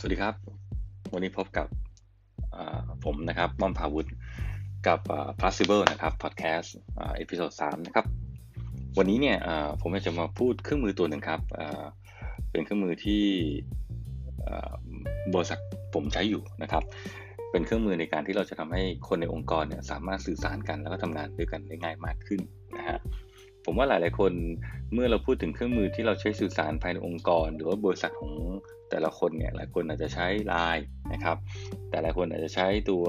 สวัสดีครับ วันนี้พบกับผมนะครับป้อมภาวุธกับ Possible นะครับ Podcast episode สามนะครับ วันนี้เนี่ยผมจะมาพูดเครื่องมือตัวหนึ่งครับ เป็นเครื่องมือที่บริษัทผมใช้อยู่นะครับ เป็นเครื่องมือในการที่เราจะทำให้คนในองค์กรเนี่ยสามารถสื่อสารกันแล้วก็ทำงานด้วยกันได้ง่ายมากขึ้นนะฮะ ผมว่าหลาย ๆ คนเมื่อเราพูดถึงเครื่องมือที่เราใช้สื่อสารภายในองค์กร หรือว่าบริษัทของแต่ละคนเนี่ยหลายคนอาจจะใช้ Line นะครับ แต่หลายคนอาจจะใช้ตัว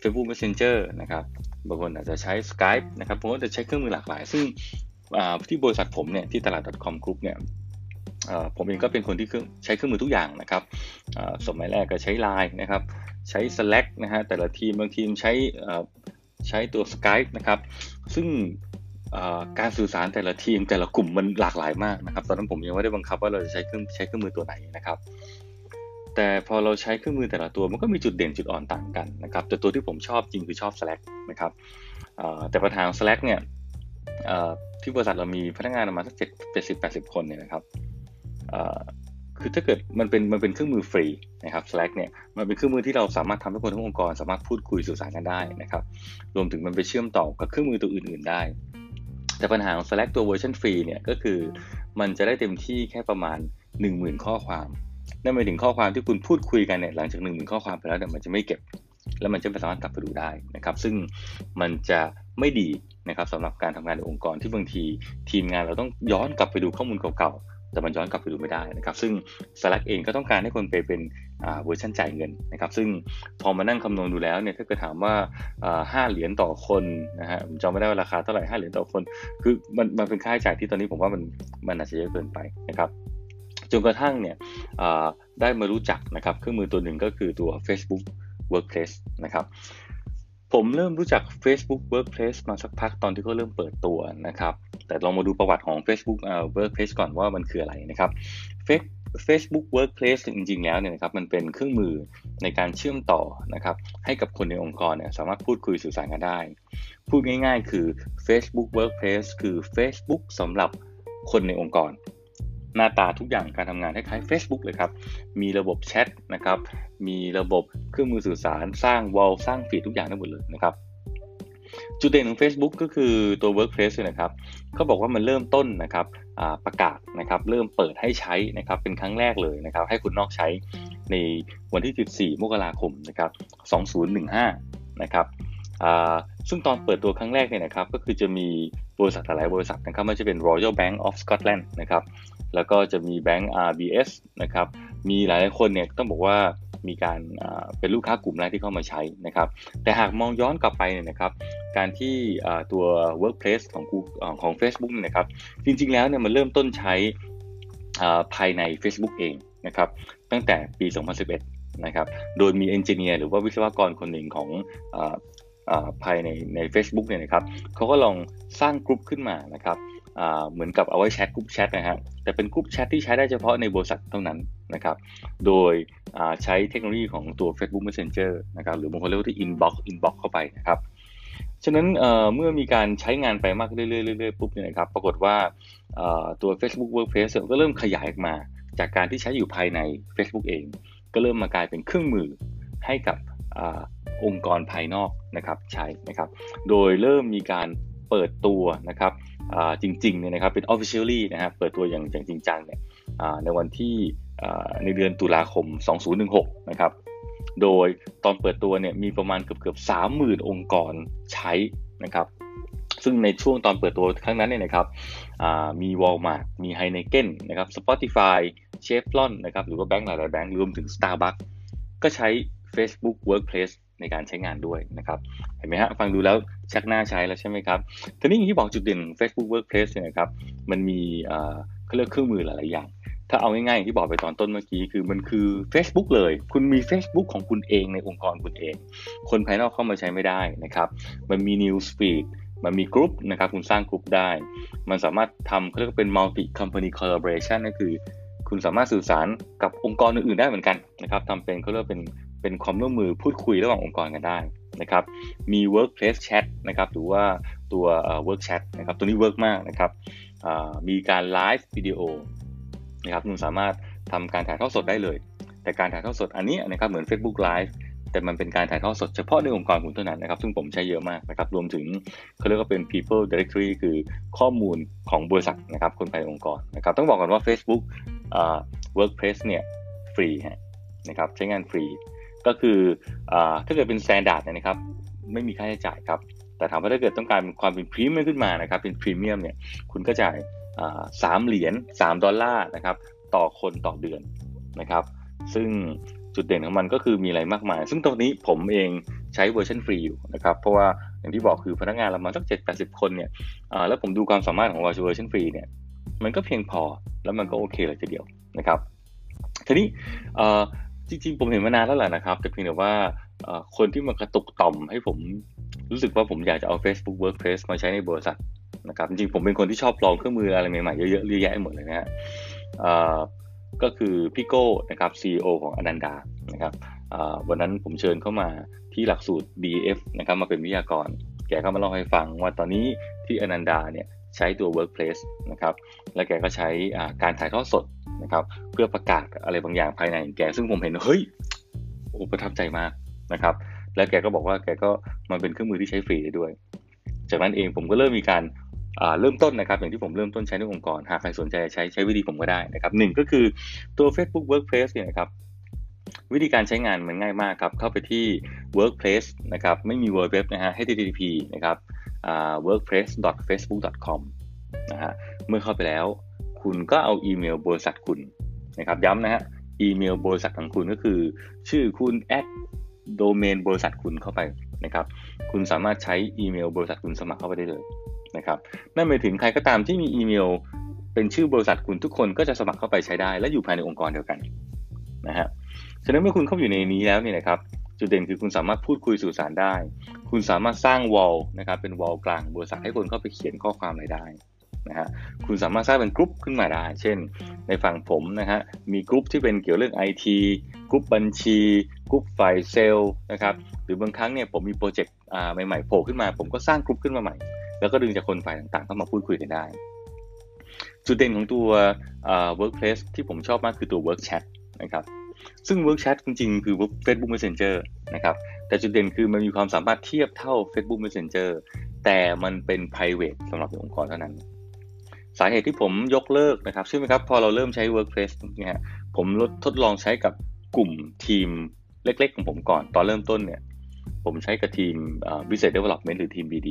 Facebook Messenger นะครับบางคนอาจจะใช้ Skype นะครับผมก็จะใช้เครื่องมือหลากหลาย ซึ่งที่บริษัทผมเนี่ยที่ตลาด .com group เนี่ยผมเองก็เป็นคนที่ใช้เครื่องมือทุกอย่างนะครับสมัยแรกก็ใช้ Line นะครับใช้ Slack นะฮะแต่ละทีมบางทีมใช้ใช้ตัว Skype นะครับ ซึ่ง การสื่อสารแต่ละทีมแต่ละกลุ่มมันหลากหลายมากนะครับ ตอนนั้นผมยังไม่ได้บังคับว่าเราจะใช้เครื่องใช้เครื่องมือตัวไหนนะครับ แต่พอเราใช้เครื่องมือแต่ละตัวมันก็มีจุดเด่นจุดอ่อนต่างกันนะครับ แต่ตัวที่ผมชอบจริงคือชอบ Slack นะครับแต่ปัญหาของ Slack เนี่ยที่บริษัทเรามีพนักงานประมาณสักเจ็ดเจ็ดสิบแปดสิบคนเนี่ยนะครับคือถ้าเกิดมันเป็นมันเป็นเครื่องมือฟรีนะครับ Slack เนี่ยมันเป็นเครื่องมือที่เราสามารถทำให้คนทั้งองค์กร สามารถพูดคุยสื่อสารกันได้นะครับ รวมถึงมันไปเชื่อมต่อกับเครื่องมือตัวอื่น ๆ ได้ แต่ปัญหาของ Slack ตัวเวอร์ชันฟรีเนี่ยก็คือมันจะได้เต็มที่แค่ประมาณ 10,000 ข้อความนั่นหมายถึงข้อความที่คุณพูดคุยกันเนี่ยหลังจาก 10,000 ข้อความไปแล้วเนี่ยมันจะไม่เก็บ แล้วมันจะไม่สามารถกลับไปดูได้นะครับ ซึ่งมันจะไม่ดีนะครับสำหรับการทำงานในองค์กรที่บางทีทีมงานเราต้องย้อนกลับไปดูข้อมูลเก่า แต่มันย้อนกลับไปดูไม่ได้นะครับ ซึ่ง Slack เองก็ต้องการให้คนไปเป็นเวอร์ชันจ่ายเงินนะครับ ซึ่งพอมานั่งคำนวณดูแล้วเนี่ยถ้าเกิดถามว่าห้าเหรียญต่อคนนะฮะผมจำไม่ได้ว่าราคาเท่าไหร่ห้าเหรียญต่อคน คือมันมันเป็นค่าใช้จ่ายที่ตอนนี้ผมว่ามันมันอาจจะเยอะเกินไปนะครับจนกระทั่งเนี่ยได้มารู้จักนะครับเครื่องมือตัวหนึ่งก็คือตัว Facebook Workplace นะครับ ผมเริ่มรู้จัก Facebook Workplace มาสักพักตอนที่เขาเริ่มเปิดตัวนะครับ แต่ลองมาดูประวัติของ Facebook Workplace ก่อนว่ามันคืออะไรนะครับ Facebook Workplace จริงๆ แล้วเนี่ยนะครับมันเป็นเครื่องมือในการเชื่อมต่อนะครับให้กับคนในองค์กรเนี่ยสามารถพูดคุยสื่อสารกันได้ พูดง่ายๆ คือ Facebook Workplace คือ Facebook สำหรับคนในองค์กร หน้าตาทุกอย่างการทำงานคล้ายๆ Facebook เลยครับ มีระบบแชทนะครับ มีระบบเครื่องมือสื่อสารสร้างวอลสร้างฟีดทุกอย่างได้หมดเลยนะครับ จุดเด่นของ Facebook ก็คือตัว Workplace นะครับเขาบอกว่ามันเริ่มต้นนะครับประกาศนะครับเริ่มเปิดให้ใช้นะครับเป็นครั้งแรกเลยนะครับ ให้คุณนอกใช้ในวันที่ 14 มกราคมนะครับ 2015 นะครับ ซึ่งตอนเปิดตัวครั้งแรกเนี่ยนะครับก็คือจะมีบริษัทหลายบริษัทนะครับไม่ใช่เป็น Royal Bank of Scotland นะครับแล้วก็จะมีแบงก์ RBS นะครับมีหลายคนเนี่ยต้องบอกว่ามีการเป็นลูกค้ากลุ่มแรกที่เข้ามาใช้นะครับแต่หากมองย้อนกลับไปเนี่ยนะครับการที่ตัว Workplace ของของ Facebook เนี่ยนะครับจริงๆแล้วเนี่ยมันเริ่มต้นใช้ภายใน Facebook เองนะครับตั้งแต่ปี 2011นะครับโดยมีเอนจิเนียร์หรือว่าวิศวกรคนหนึ่งของ ภายในใน a c e b o o k เนี่ยนะครับเขาก็ลองสร้างกลุ่มขึ้นมานะครับเหมือนกับเอาไว้แชทกลุ่มแชทนะฮะแต่เป็นกลุ่มแชทที่ใช้ได้เฉพาะในบริษัทเท่านั้นนะครับโดยใช้เทคโนโลยีของตัว Facebook Messenger นะครับหรือบางคนเรียกว่าที่ inbox inbox เข้าไปนะครับฉะนั้นเมื่อมีการใช้งานไปมากเรื่อยๆปุ๊บเนี่ยนะครับปรากฏว่าตัว Facebook Workplace ก็เริ่มขยายออกมา จากการที่ใช้อยู่ภายใน Facebook เอง ก็เริ่มมากลายเป็นเครื่องมือให้กับ อองค์กรภายนอกนะครับใช้นะครับ โดยเริ่มมีการเปิดตัวนะครับจริงๆเนี่ยนะครับเป็น officially นะครับเปิดตัวอย่างอย่างจริงจังเนี่ยในวันที่ในเดือนตุลาคม 2016 นะครับ โดยตอนเปิดตัวเนี่ยมีประมาณเกือบเกือบสามหมื่นองค์กรใช้นะครับ ซึ่งในช่วงตอนเปิดตัวครั้งนั้นเนี่ยนะครับมี Walmart มี Heineken นะครับ Spotify Chevron นะครับหรือว่าแบงก์หลายๆแบงก์รวมถึง Starbucks ก็ใช้ Facebook Workplace ในการใช้งานด้วยนะครับ เห็นไหมฮะฟังดูแล้วชักหน้าใช้แล้วใช่ไหมครับทีนี้อย่างที่บอกจุดเด่น Facebook Workplace เนี่ยนะครับมันมีเขาเรียกเครื่องมือหลาย ๆ อย่าง ถ้าเอาง่ายๆอย่างที่บอกไปตอนต้นเมื่อกี้คือมันคือ Facebook เลย คุณมี Facebook ของคุณเองในองค์กรคุณเอง คนภายนอกเข้ามาใช้ไม่ได้นะครับมันมี News Feed มันมีกรุ๊ปนะครับคุณสร้างกรุ๊ปได้ มันสามารถทำเขาเรียกว่าเป็น multi company collaboration ก็คือ คุณสามารถสื่อสารกับองค์กรอื่นๆได้เหมือนกันนะครับทำเป็นเขาเรียกเป็น เป็นความร่วมมือพูดคุยระหว่างองค์กรกันได้นะครับ มี workplace chat นะครับหรือว่าตัว work chat นะครับตัวนี้ work มากนะครับมีการ live video นะครับคุณสามารถทำการถ่ายทอดสดได้เลย แต่การถ่ายทอดสดอันนี้นะครับเหมือน Facebook Live แต่มันเป็นการถ่ายทอดสดเฉพาะในองค์กรคุณเท่านั้นนะครับ ซึ่งผมใช้เยอะมากนะครับ รวมถึงเขาเรียกว่าเป็น people directory คือข้อมูลของบริษัทนะครับ คนภายในองค์กรนะครับ ต้องบอกก่อนว่า Facebook Workplace เนี่ยฟรีฮะนะครับ ใช้งานฟรี ก็คืออถ้าเกิดเป็น standard นะครับ ไม่มีค่าใช้จ่ายครับ แต่ถามว่าถ้าเกิดต้องการความเป็นพรีเมียมขึ้นมานะครับ เป็นพรีเมียมเนี่ย คุณก็จ่ายสามเหรียญสามดอลลาร์นะครับ ต่อคนต่อเดือนนะครับ ซึ่งจุดเด่นของมันก็คือมีอะไรมากมาย ซึ่งตรงนี้ผมเองใช้เวอร์ชันฟรีอยู่นะครับ เพราะว่าอย่างที่บอกคือพนักงานเรามาสักเจ็ดแปดสิบคนเนี่ยแล้วผมดูความสามารถของเวอร์ชันฟรีเนี่ย มันก็เพียงพอ แล้วมันก็โอเคเลยทีเดียวนะครับ ทีนี้ จริงๆ ผมเห็นมานานแล้วแหละนะครับ แต่เพียงแต่ว่าคนที่มากระตุกต่อมให้ผมรู้สึกว่าผมอยากจะเอา Facebook Workplace มาใช้ในบริษัทนะครับจริงๆผมเป็นคนที่ชอบลองเครื่องมืออะไรใหม่ๆเยอะๆเยอะแยะหมดเลยนะฮะก็คือพี่โก้นะครับ CEO ของอนันดานะครับวันนั้นผมเชิญเข้ามาที่หลักสูตร BF นะครับมาเป็นวิทยากร แกก็มาเล่าให้ฟังว่าตอนนี้ที่อนันดาเนี่ยใช้ตัว Workplace นะครับและแกก็ใช้การถ่ายทอดสด นะครับ เพื่อประกาศอะไรบางอย่างภายในแก ซึ่งผมเห็นเฮ้ยโอ้ประทับใจมากนะครับ แล้วแกก็บอกว่าแกก็มันเป็นเครื่องมือที่ใช้ฟรีได้ด้วย จากนั้นเองผมก็เริ่มมีการเริ่มต้นนะครับ อย่างที่ผมเริ่มต้นใช้ในองค์กร หากใครสนใจใช้ใช้วิธีผมก็ได้นะครับหนึ่งก็คือตัว Facebook Workplace เนี่ยครับวิธีการใช้งานมันง่ายมากครับ เข้าไปที่ workplace นะครับ ไม่มี web นะฮะ http นะครับ workplace.facebook.com นะฮะ เมื่อเข้าไปแล้ว คุณก็เอาอีเมลบริษัทคุณนะครับย้ำนะฮะอีเมลบริษัทของคุณก็คือ ชื่อคุณแอดโดเมนบริษัทคุณเข้าไปนะครับ คุณสามารถใช้อีเมลบริษัทคุณสมัครเข้าไปได้เลยนะครับนั่นหมายถึงใครก็ตามที่มีอีเมล เป็นชื่อบริษัทคุณทุกคนก็จะสมัครเข้าไปใช้ได้ และอยู่ภายในองค์กรเดียวกันนะฮะฉะนั้นเมื่อคุณเข้าอยู่ในนี้แล้วเนี่ยนะครับจุดเด่นคือคุณสามารถพูดคุยสื่อสารได้ คุณสามารถสร้างวอลนะครับเป็นวอลกลางบริษัทให้คนเข้าไปเขียนข้อความอะไรได้ นะฮะคุณสามารถสร้างเป็นกลุ่มขึ้นมาได้ เช่น ในฝั่งผมนะฮะมีกลุ่มที่เป็นเกี่ยวเรื่องไอทีกลุ่มบัญชีกลุ่มฝ่ายเซลล์นะครับหรือบางครั้งเนี่ยผมมีโปรเจกต์ใหม่ๆโผล่ขึ้นมา ผมก็สร้างกลุ่มขึ้นมาใหม่ แล้วก็ดึงจากคนฝ่ายต่างๆเข้ามาพูดคุยกันได้ จุดเด่นของตัว workplace ที่ผมชอบมากคือตัว work chat นะครับซึ่ง Work Chat จริงๆ คือ Facebook Messenger นะครับแต่จุดเด่นคือมันมีความสามารถเทียบเท่า Facebook Messenger แต่มันเป็น private สำหรับองค์กรเท่านั้น สาเหตุที่ผมยกเลิกนะครับใช่ไหมครับพอเราเริ่มใช้ Workplace เนี่ยผมทดลองใช้กับกลุ่มทีมเล็ก ๆ ของผมก่อน ตอนเริ่มต้นเนี่ยผมใช้กับทีม Business Development หรือทีม BD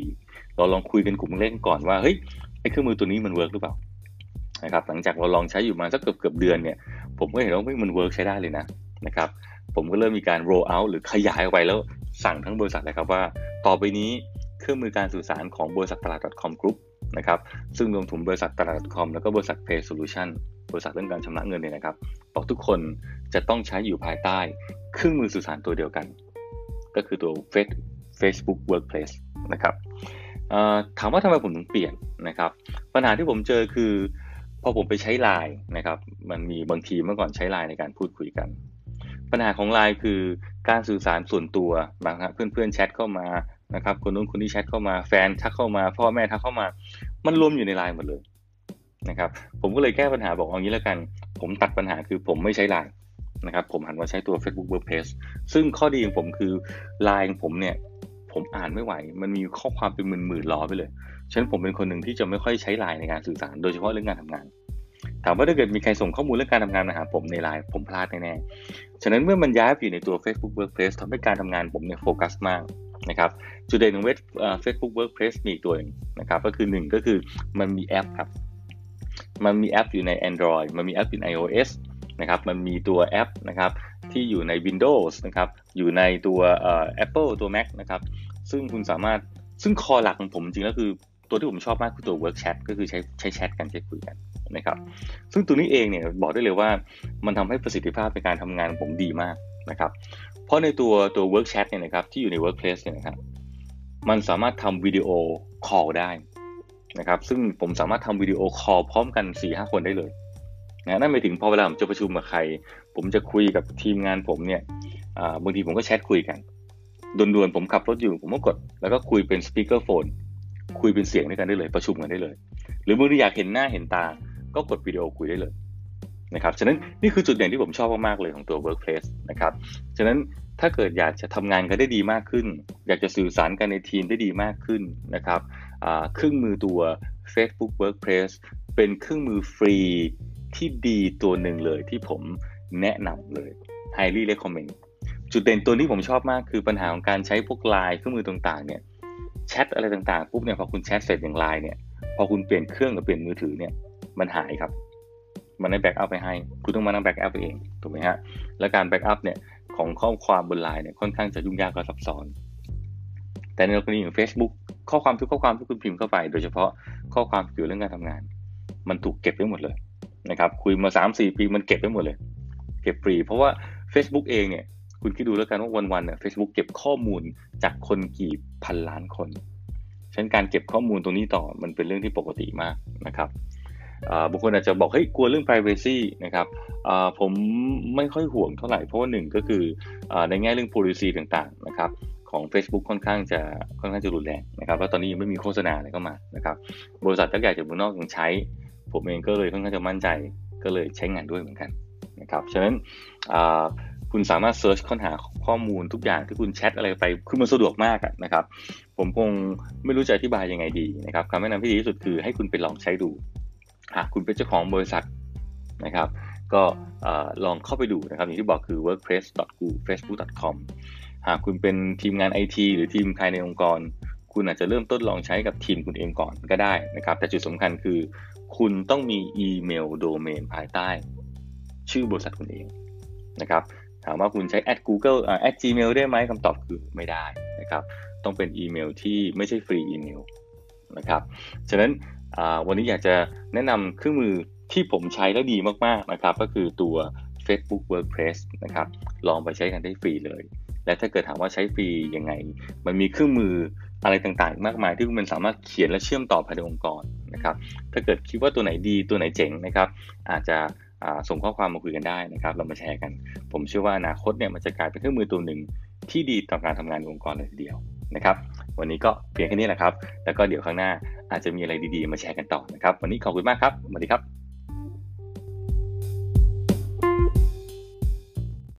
เราลองคุยกันกลุ่มเล็กก่อนว่าเฮ้ยไอ้เครื่องมือตัวนี้มัน work หรือเปล่านะครับหลังจากเราลองใช้อยู่มาสักเกือบเกือบเดือนเนี่ยผมก็เห็นว่ามัน work ใช้ได้เลยนะนะครับผมก็เริ่มมีการ roll out หรือขยายออกไปแล้วสั่งทั้งบริษัทเลยครับว่า ต่อไปนี้เครื่องมือการสื่อสารของบริษัทตลาด .com group นะครับซึ่งรวมถึงบริษัทตลาด .com แล้วก็บริษัท pay solution บริษัทเรื่องการชำระเงินเนี่ยนะครับบอกทุกคนจะต้องใช้อยู่ภายใต้เครื่องมือสื่อสารตัวเดียวกัน ก็คือตัว Facebook Workplace นะครับถามว่าทำไมผมถึงเปลี่ยนนะครับ ปัญหาที่ผมเจอคือพอผมไปใช้ไลน์นะครับ มันมีบางทีเมื่อก่อนใช้ไลน์ในการพูดคุยกัน ปัญหาของไลน์คือการสื่อสารส่วนตัวบางครับเพื่อนๆแชทเข้ามา นะครับคนนู้นคนนี้แชทเข้ามาแฟนทักเข้ามา พ่อแม่ทักเข้ามา มันรวมอยู่ในไลน์หมดเลยนะครับ ผมก็เลยแก้ปัญหาบอกเอางี้แล้วกัน ผมตัดปัญหาคือผมไม่ใช้ไลน์นะครับ ผมหันมาใช้ตัว Facebook Workplace ซึ่งข้อดีของผมคือไลน์ของผมเนี่ยผมอ่านไม่ไหว มันมีข้อความเป็นหมื่นๆล้อไปเลยฉะนั้นผมเป็นคนหนึ่งที่จะไม่ค่อยใช้ไลน์ในการสื่อสาร โดยเฉพาะเรื่องงานทำงาน ถามว่าถ้าเกิดมีใครส่งข้อมูลเรื่องการทำงานมาหาผมในไลน์ผมพลาดแน่ๆ ฉะนั้นเมื่อมันย้ายไปอยู่ในตัว Facebook Workplace ทำให้การทำงานผมเนี่ยโฟกัสมาก นะครับจุดเด่นของเว็บ Facebook Workplace มีอีกตัวหนึ่งนะครับก็คือหนึ่งก็คือมันมีแอปครับ มันมีแอปอยู่ใน Android มันมีแอปอยู่ใน iOS นะครับมันมีตัวแอปนะครับที่อยู่ใน Windows นะครับอยู่ในตัว Apple ตัว Mac นะครับซึ่งคุณสามารถซึ่ง core หลักของผมจริงก็คือตัวที่ผมชอบมากคือตัว Work Chat ก็คือใช้ใช้แชทกันใช้คุยกันนะครับซึ่งตัวนี้เองเนี่ยบอกได้เลยว่ามันทำให้ประสิทธิภาพในการทำงานผมดีมาก นะครับ เพราะในตัวตัว Work Chat เนี่ยนะครับที่อยู่ใน Workplace เนี่ยนะครับมันสามารถทำวิดีโอคอลได้นะครับ ซึ่งผมสามารถทำวิดีโอคอลพร้อมกัน4ี่ห้าคนได้เลยนะนั่นหมายถึงพอเวลาผมจะประชุมกับใคร ผมจะคุยกับทีมงานผมเนี่ยบางทีผมก็แชทคุยกันด่วนๆผมขับรถอยู่ผมก็กด แล้วก็คุยเป็นสปีกเกอร์โฟนคุยเป็นเสียงด้วยกันได้เลย ประชุมกันได้เลย หรือบางทีอยากเห็นหน้าเห็นตา ก็กดวิดีโอคุยได้เลย นะครับฉะนั้นนี่คือจุดเด่นที่ผมชอบมากๆเลยของตัว Workplace นะครับฉะนั้นถ้าเกิดอยากจะทำงานกันได้ดีมากขึ้น อยากจะสื่อสารกันในทีมได้ดีมากขึ้นนะครับเครื่องมือตัว Facebook Workplace เป็นเครื่องมือฟรีที่ดีตัวหนึ่งเลยที่ผมแนะนำเลย highly recommend จุดเด่นตัวที่ผมชอบมากคือปัญหาของการใช้พวกไลน์เครื่องมือต่างๆเนี่ยแชทอะไรต่างๆปุ๊บเนี่ยพอคุณแชทเสร็จอย่างไลน์เนี่ยพอคุณเปลี่ยนเครื่องหรือเปลี่ยนมือถือเนี่ยมันหายครับ มันไม่ได้ backup ไว้ให้ คุณต้องมานั่ง backup เองถูกไหมฮะและการ backup เนี่ยของข้อความบนไลน์เนี่ยค่อนข้างจะยุ่งยากและซับซ้อน แต่ในกรณีของ Facebook ข้อความทุกข้อความที่คุณพิมพ์เข้าไป โดยเฉพาะข้อความเกี่ยวเรื่องการทำงาน มันถูกเก็บไว้หมดเลยนะครับคุยมา 3 4 ปีมันเก็บไว้หมดเลย เก็บฟรีเพราะว่า Facebook เองเนี่ยคุณคิดดูแล้วกันว่าวันๆเนี่ยเฟซบุ๊กเก็บข้อมูลจากคนกี่พันล้านคนฉะนั้นการเก็บข้อมูลตรงนี้ต่อมันเป็นเรื่องที่ปกติมากนะครับ บางคนอาจจะบอกเฮ้ยกลัวเรื่อง privacy นะครับผมไม่ค่อยห่วงเท่าไหร่เพราะว่าหนึ่งก็คือในแง่เรื่อง policy ต่างๆนะครับของ Facebook ค่อนข้างจะค่อนข้างจะรุนแรงนะครับแล้วตอนนี้ยังไม่มีโฆษณาอะไรเข้ามานะครับบริษัทยักษ์ใหญ่จากเมืองนอกยังใช้ ผมเองก็เลยค่อนข้างจะมั่นใจก็เลยใช้งานด้วยเหมือนกันนะครับฉะนั้นคุณสามารถเซิร์ชค้นหาข้อมูลทุกอย่างที่คุณแชทอะไรไปคือมันสะดวกมากนะครับ ผมคงไม่รู้จะอธิบายยังไงดีนะครับคำแนะนำที่ดีที่สุดคือให้คุณไปลองใช้ดู หากคุณเป็นเจ้าของบริษัทนะครับ ก็ลองเข้าไปดูนะครับ อย่างที่บอกคือ workplace.googlefacebook.com หากคุณเป็นทีมงานไอทีหรือทีมภายในองค์กร คุณอาจจะเริ่มต้นลองใช้กับทีมคุณเองก่อนก็ได้นะครับ แต่จุดสำคัญคือคุณต้องมีอีเมลโดเมนภายใต้ ชื่อบริษัทคุณเองนะครับถามว่าคุณใช้ at google อ่า at gmail ได้ไหมคำตอบคือไม่ได้นะครับ ต้องเป็นอีเมลที่ไม่ใช่ฟรีอีเมล นะครับ ฉะนั้นวันนี้อยากจะแนะนำเครื่องมือที่ผมใช้แล้วดีมากๆนะครับ ก็คือตัว Facebook WordPress นะครับลองไปใช้กันได้ฟรีเลย และถ้าเกิดถามว่าใช้ฟรียังไง มันมีเครื่องมืออะไรต่างๆ มากมายที่มันสามารถเขียนและเชื่อมต่อภายในองค์กรนะครับถ้าเกิดคิดว่าตัวไหนดีตัวไหนเจ๋งนะครับ อาจจะส่งข้อความมาคุยกันได้นะครับ เรามาแชร์กัน ผมเชื่อว่าอนาคตเนี่ยมันจะกลายเป็นเครื่องมือตัวหนึ่งที่ดีต่อการทำงานองค์กรเลยทีเดียว นะครับ วันนี้ก็เพียงแค่นี้แหละครับ แล้วก็เดี๋ยวครั้งหน้าอาจจะมีอะไรดีๆมาแชร์กันต่อนะครับ วันนี้ขอบคุณมากครับสวัสดีครับ